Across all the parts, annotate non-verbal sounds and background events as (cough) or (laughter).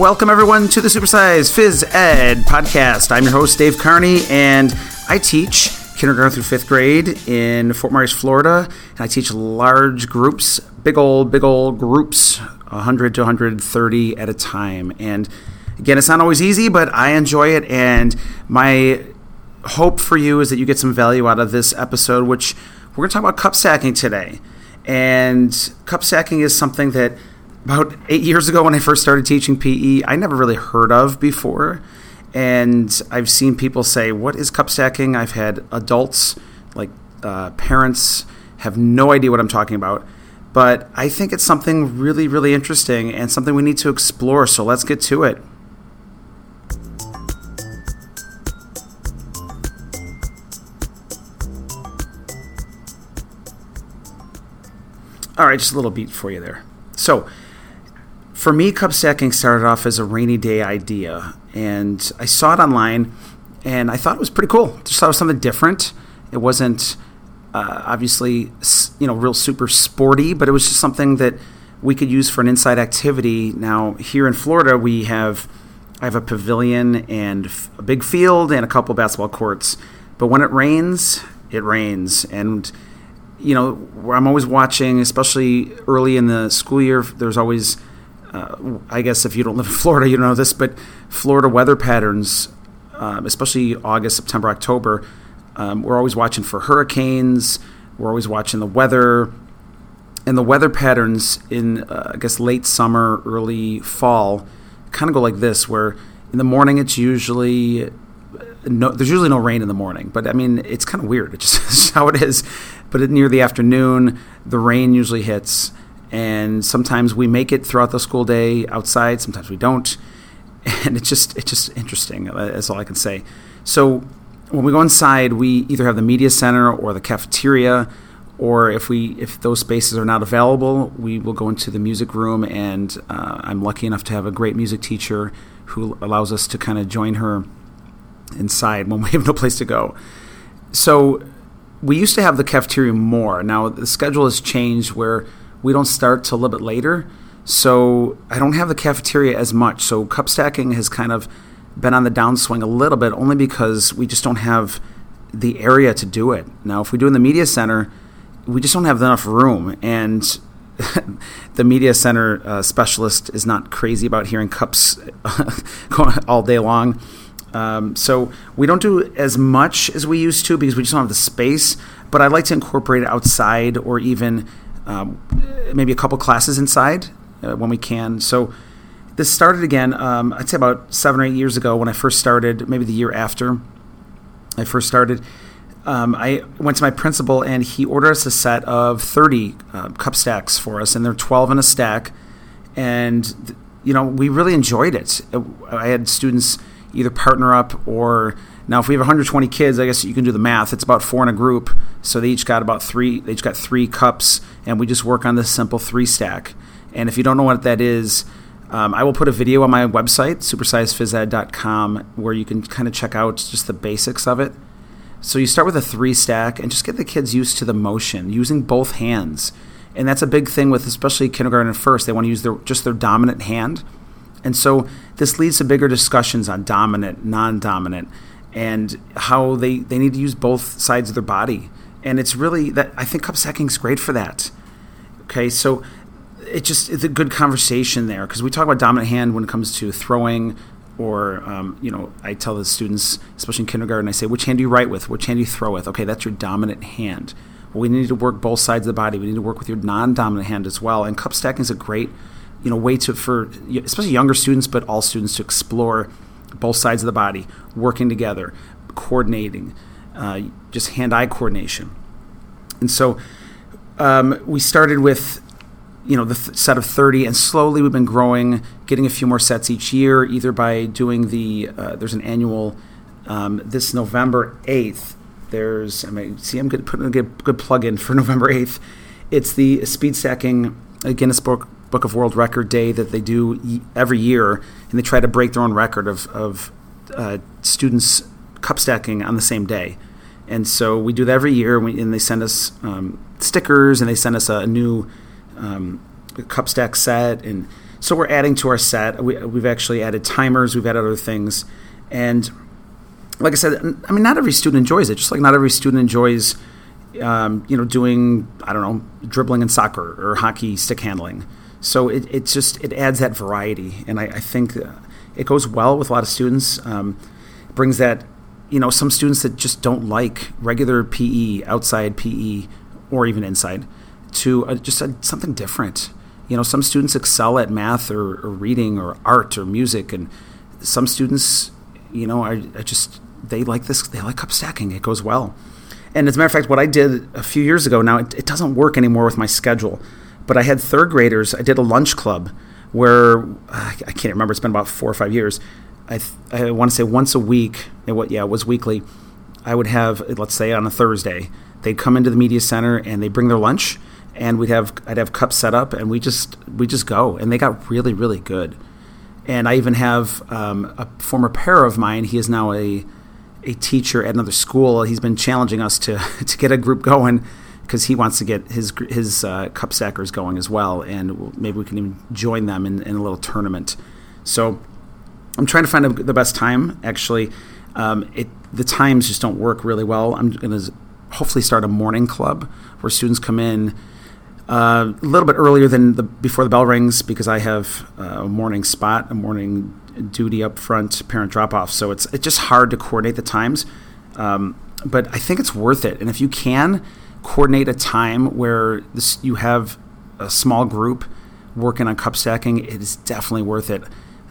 Welcome, everyone, to the Supersize Phys Ed podcast. I'm your host, Dave Carney, and I teach kindergarten through fifth grade in Fort Myers, Florida. And I teach large groups, big old, big old groups, 100 to 130 at a time. And again, it's not always easy, but I enjoy it. And my hope for you is that you get some value out of this episode, which we're going to talk about cup stacking today. And cup stacking is something that about eight years ago when I first started teaching PE, I never really heard of before. And I've seen people say, What is cup stacking? I've had adults, like uh, parents, have no idea what I'm talking about. But I think it's something really, really interesting and something we need to explore. So let's get to it. All right, just a little beat for you there. So, for me, cup stacking started off as a rainy day idea, and I saw it online, and I thought it was pretty cool. Just thought it was something different. It wasn't uh, obviously, you know, real super sporty, but it was just something that we could use for an inside activity. Now, here in Florida, we have I have a pavilion and a big field and a couple basketball courts. But when it rains, it rains, and you know, I'm always watching, especially early in the school year. There's always, uh, I guess, if you don't live in Florida, you don't know this, but Florida weather patterns, um, especially August, September, October, um, we're always watching for hurricanes. We're always watching the weather, and the weather patterns in, uh, I guess, late summer, early fall, kind of go like this, where in the morning it's usually no, there's usually no rain in the morning, but I mean, it's kind of weird. (laughs) It's just how it is. But near the afternoon, the rain usually hits, and sometimes we make it throughout the school day outside. Sometimes we don't, and it's just it's just interesting. Uh, that's all I can say. So when we go inside, we either have the media center or the cafeteria, or if we if those spaces are not available, we will go into the music room. And uh, I'm lucky enough to have a great music teacher who allows us to kind of join her inside when (laughs) we have no place to go. So we used to have the cafeteria more. Now the schedule has changed where we don't start till a little bit later. So I don't have the cafeteria as much. So cup stacking has kind of been on the downswing a little bit only because we just don't have the area to do it. Now if we do in the media center, we just don't have enough room and (laughs) the media center uh, specialist is not crazy about hearing cups (laughs) all day long. Um, so we don't do as much as we used to because we just don't have the space. But I'd like to incorporate it outside or even um, maybe a couple classes inside uh, when we can. So this started again, um, I'd say about seven or eight years ago when I first started, maybe the year after I first started. Um, I went to my principal and he ordered us a set of 30 uh, cup stacks for us, and they're 12 in a stack. And, you know, we really enjoyed it. I had students either partner up or now if we have 120 kids, I guess you can do the math. It's about four in a group, so they each got about three. They each got three cups, and we just work on this simple three stack. And if you don't know what that is, um, I will put a video on my website, supersizephysed.com, where you can kind of check out just the basics of it. So you start with a three stack and just get the kids used to the motion, using both hands. And that's a big thing with especially kindergarten and first. They want to use their just their dominant hand and so this leads to bigger discussions on dominant, non dominant, and how they, they need to use both sides of their body. And it's really that I think cup stacking is great for that. Okay, so it just it's a good conversation there because we talk about dominant hand when it comes to throwing or um, you know i tell the students especially in kindergarten i say which hand do you write with? Which hand do you throw with? Okay that's your dominant hand. Well, we need to work both sides of the body. We need to work with your non-dominant hand as well. And cup stacking is a great you know way to for especially younger students, but all students to explore both sides of the body, working together, coordinating, uh, just hand-eye coordination. And so um, we started with you know the th- set of 30 and slowly we've been growing getting a few more sets each year either by doing the uh, there's an annual um, this november 8th there's i mean see i'm good, putting a good, good plug in for (laughs) november 8th it's the speed stacking guinness book Book of World Record Day that they do every year, and they try to break their own record of, of uh, students cup stacking on the same day. And so we do that every year, and, they send us um, stickers, and they send us a, new um, cup stack set. And So we're adding to our set. We, we've actually added timers. We've added other things, and like I said, I mean, not every student enjoys it. Just like not every student enjoys, um, you know, doing I don't know, dribbling in soccer or hockey stick handling. So it, it just it adds that variety, and I, I think it goes well with a lot of students. Um, brings that, you know, some students that just don't like regular PE, outside PE, or even inside, to uh, just a, something different you know, some students excel at math or, or reading or art or music, and some students, you know, are just they like this. They like cup stacking. It goes well. And as a matter of fact, what I did a few years ago now, it, it doesn't work anymore with my schedule. But I had third graders. I did a lunch club where I can't remember. It's been about four or five years. I, th- I want to say once a week. What, yeah, it was weekly. I would have, let's say, on a Thursday, they'd come into the media center and they bring their lunch and we'd have I'd have cups set up, and we just we just go, and they got really really good. And I even have um, a former pair of mine. He is now a a teacher at another school. He's been challenging us to (laughs) to get a group going because he wants to get his his uh, cup stackers going as well, and maybe we can even join them in, in a little tournament. So I'm trying to find the best time. Actually, um, it the times just don't work really well. I'm going to hopefully start a morning club where students come in uh, a little bit earlier than the before the bell rings because I have a morning spot, a morning duty up front, parent drop off. So it's it's just hard to coordinate the times. Um, but I think it's worth it. And if you can coordinate a time where this, you have a small group working on cup stacking, it is definitely worth it.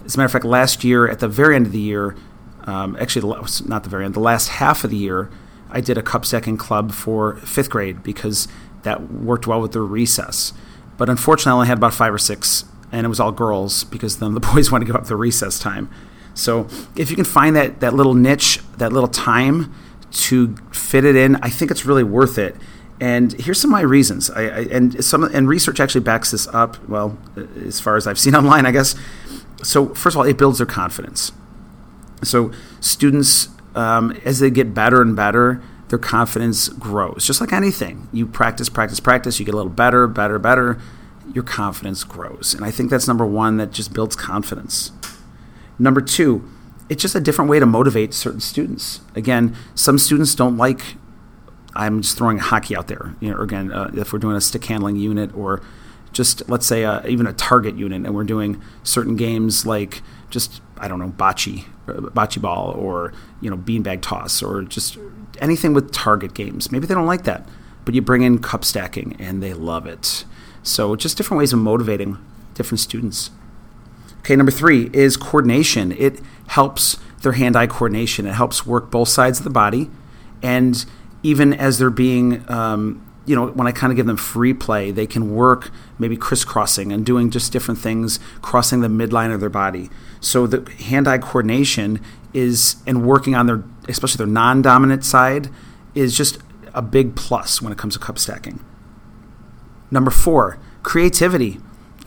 As a matter of fact, last year at the very end of the year, um, actually not the very end, the last half of the year, I did a cup stacking club for fifth grade because that worked well with their recess. But unfortunately, I only had about five or six, and it was all girls because then the (laughs) boys wanted to give up their recess time. So if you can find that, that little niche, that little time to fit it in, I think it's really worth it. And here's some of my reasons. I, I, and some and research actually backs this up. Well, as far as I've seen (laughs) online, I guess. So first of all, it builds their confidence. So students, um, as they get better and better, their confidence grows. Just like anything, you practice, practice, practice, you get a little better, better, better, your confidence grows. And I think that's number one, that just builds confidence. Number two, it's just a different way to motivate certain students. Again, some students don't like, I'm just throwing hockey out there, you know, again, uh, if we're doing a stick handling unit or just let's say uh, even a target unit and we're doing certain games like just I don't know bocce uh, bocce ball or you know beanbag toss or just anything with target games. Maybe they don't like that, but you bring in cup stacking and they love it. So just different ways of motivating different students. Okay, number three is coordination. It helps their hand-eye coordination. It helps work both sides of the body, and even as they're being um, you know, when I kind of give them free play, they can work maybe crisscrossing and doing just different things, crossing the midline of their body. So the hand-eye coordination is and working on their, especially their non-dominant side, is just a big plus when it comes to cup stacking. Number four, creativity.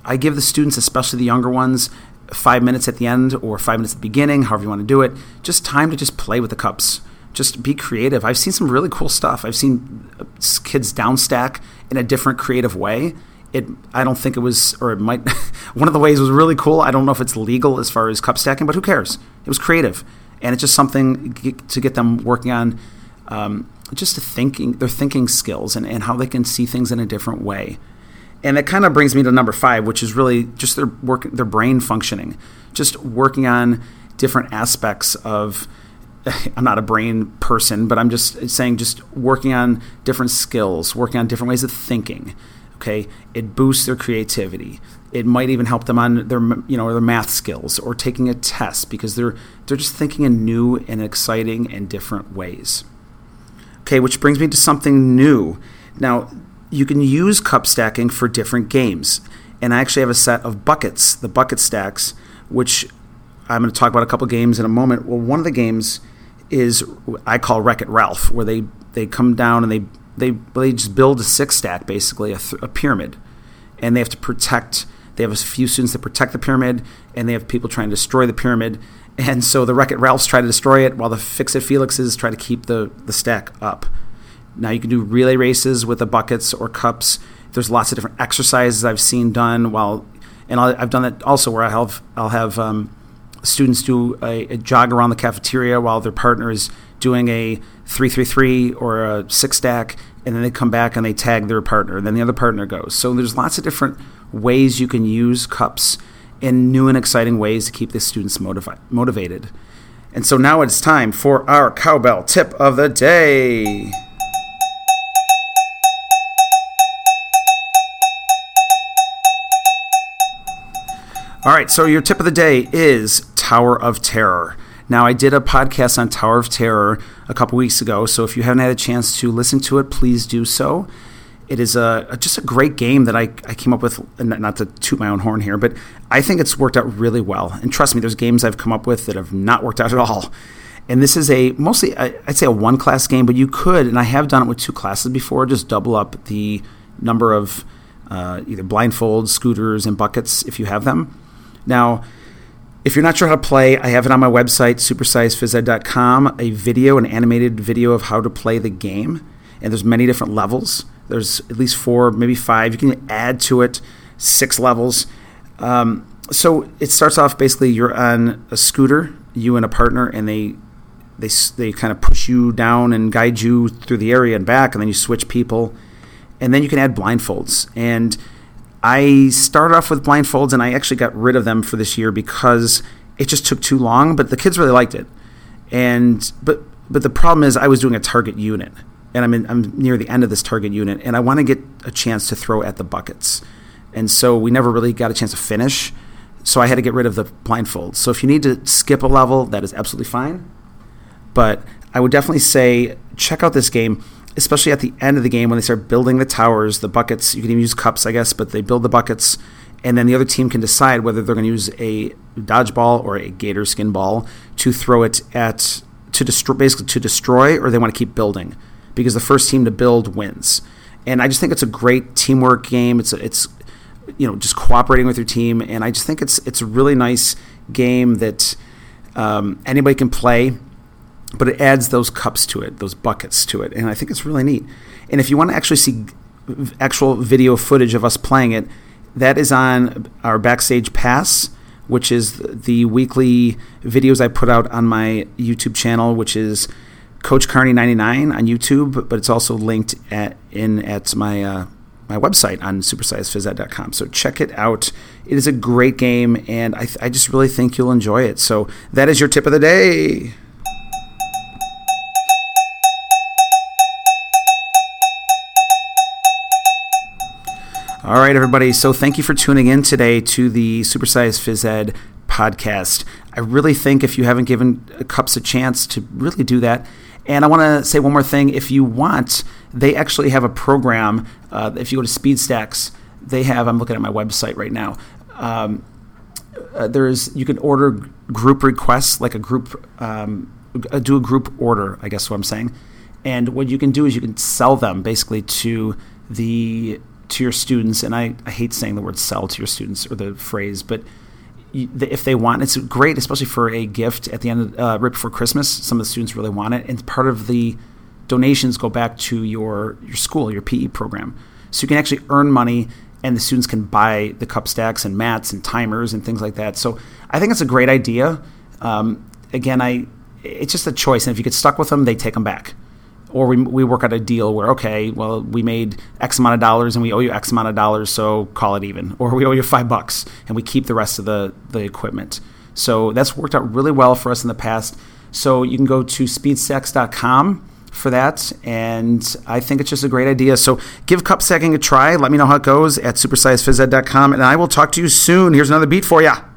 I give the students, especially the younger ones, five minutes at the end or five minutes at the beginning, however you want to do it, just time to just play with the cups just be creative. I've seen some really cool stuff. I've seen uh, kids downstack in a different creative way. It I don't think it was or it might (laughs) one of the ways was really cool. I don't know if it's legal as far as cup stacking, but who cares? It was creative, and it's just something to get them working on um, just thinking their thinking skills and, and how they can see things in a different way. And that kind of brings me to number five, which is really just their work, their brain functioning, just working on different aspects of (laughs) I'm not a brain person, but I'm just saying just working on different skills, working on different ways of thinking. Okay, it boosts their creativity. It might even help them on their you know their math skills or taking a test because they're they're just thinking in new and exciting and different ways. Okay, which brings me to something new. Now, you can use cup stacking for different games. And I actually have a set of buckets, the bucket stacks, which I'm going to talk about a couple games in a moment. Well, one of the games is I call Wreck It Ralph, where they, they come down and they they they just build a six stack basically a, th- a pyramid, and they have to protect. They have a few students that protect the pyramid, and they have people trying to destroy the pyramid. And so the Wreck It Ralphs try to destroy it, while the Fix It Felixes try to keep the, the stack up. Now you can do relay races with the buckets or cups. There's lots of different exercises I've seen done while And i have done that also where I have I'll have um, students do a, a, jog around the cafeteria while their partner is doing a three three three or a six stack, and then they come back and they tag their partner, and then the other partner goes. So there's lots of different ways you can use cups in new and exciting ways to keep the students motivi- motivated. And so now it's time for our cowbell tip of the day. All right, so your tip of the day is Tower of Terror. Now, I did a podcast on Tower of Terror a couple weeks ago, so if you haven't had a chance to listen to it, please do so. It is a, a just a great game that I, I came up with, not to toot my own horn here, but I think it's worked out really well. And trust me, there's games I've come up with that have not worked out at all. And this is a mostly, I'd say, a one class game, but you could, and I have done it with two classes before, just double up the number of uh, either blindfolds, scooters, and buckets if you have them. Now, if you're not sure how to play, I have it on my website, supersizephysed.com, a video, an animated video of how to play the game. And there's many different levels. There's at least four, maybe five. You can add to it six levels. Um, so it starts off basically you're on a scooter, you and a partner, and they they they kind of push you down and guide you through the area and back, and then you switch people, and then you can add blindfolds and I started off with blindfolds and I actually got rid of them for this year because it just took too long, but the kids really liked it. And but but the problem is I was doing a target unit and I'm in, I'm near the end of this target unit and I want to get a chance to throw at the buckets. And so we never really got a chance to finish. So I had to get rid of the blindfolds. So if you need to skip a level, that is absolutely fine. But I would definitely say check out this game especially at the end of the game when they start building the towers, the buckets. You can even use cups, I guess, but they build the buckets, and then the other team can decide whether they're going to use a dodgeball or a gator skin ball to throw it at to destroy, basically to destroy, or they want to keep building because the first team to build wins. And I just think it's a great teamwork game. It's a, it's you know just cooperating with your team, and I just think it's it's a really nice game that um, anybody can play but it adds those cups to it, those buckets to it, and I think it's really neat. And if you want to actually see actual video footage of us playing it, that is on our backstage pass, which is the weekly videos I put out on my YouTube channel, which is Coach Carney 99 on YouTube, but it's also linked at in at my uh, my website on supersizephys.com. So check it out. It is a great game, and I, th- I just really think you'll enjoy it. So that is your tip of the day. All right, everybody. So thank you for tuning in today to the Supersize Phys Ed podcast. I really think if you haven't given Cups a chance to really do that, and I want to say one more thing. If you want, they actually have a program. Uh, if you go to SpeedStacks, they have. I'm looking at my website right now. Um, uh, there's you can order group requests like a group um, do a group order. I guess what I'm saying. And what you can do is you can sell them basically to the to your students, and I, I hate saying the word sell to your students or the phrase, but you, if they want, it's great, especially for a gift at the end of uh, right before Christmas. Some of the students really want it, and part of the donations go back to your your school, your PE program, so you can actually earn money, and the students can buy the cup stacks and mats and timers and things like that. So I think it's a great idea. Um, again, I it's just a choice, and if you get stuck with them, they take them back or we, we work out a deal where okay well we made x amount of dollars and we owe you x amount of dollars so call it even. (laughs) Or we owe you five bucks and we keep the rest of the the equipment. So that's worked out really well for us in the past. So you can go to speedstacks.com for that and i think it's just a great idea. So give cup stacking a try. Let me know how it goes at supersizephysed.com and i will talk to you soon. Here's another beat for you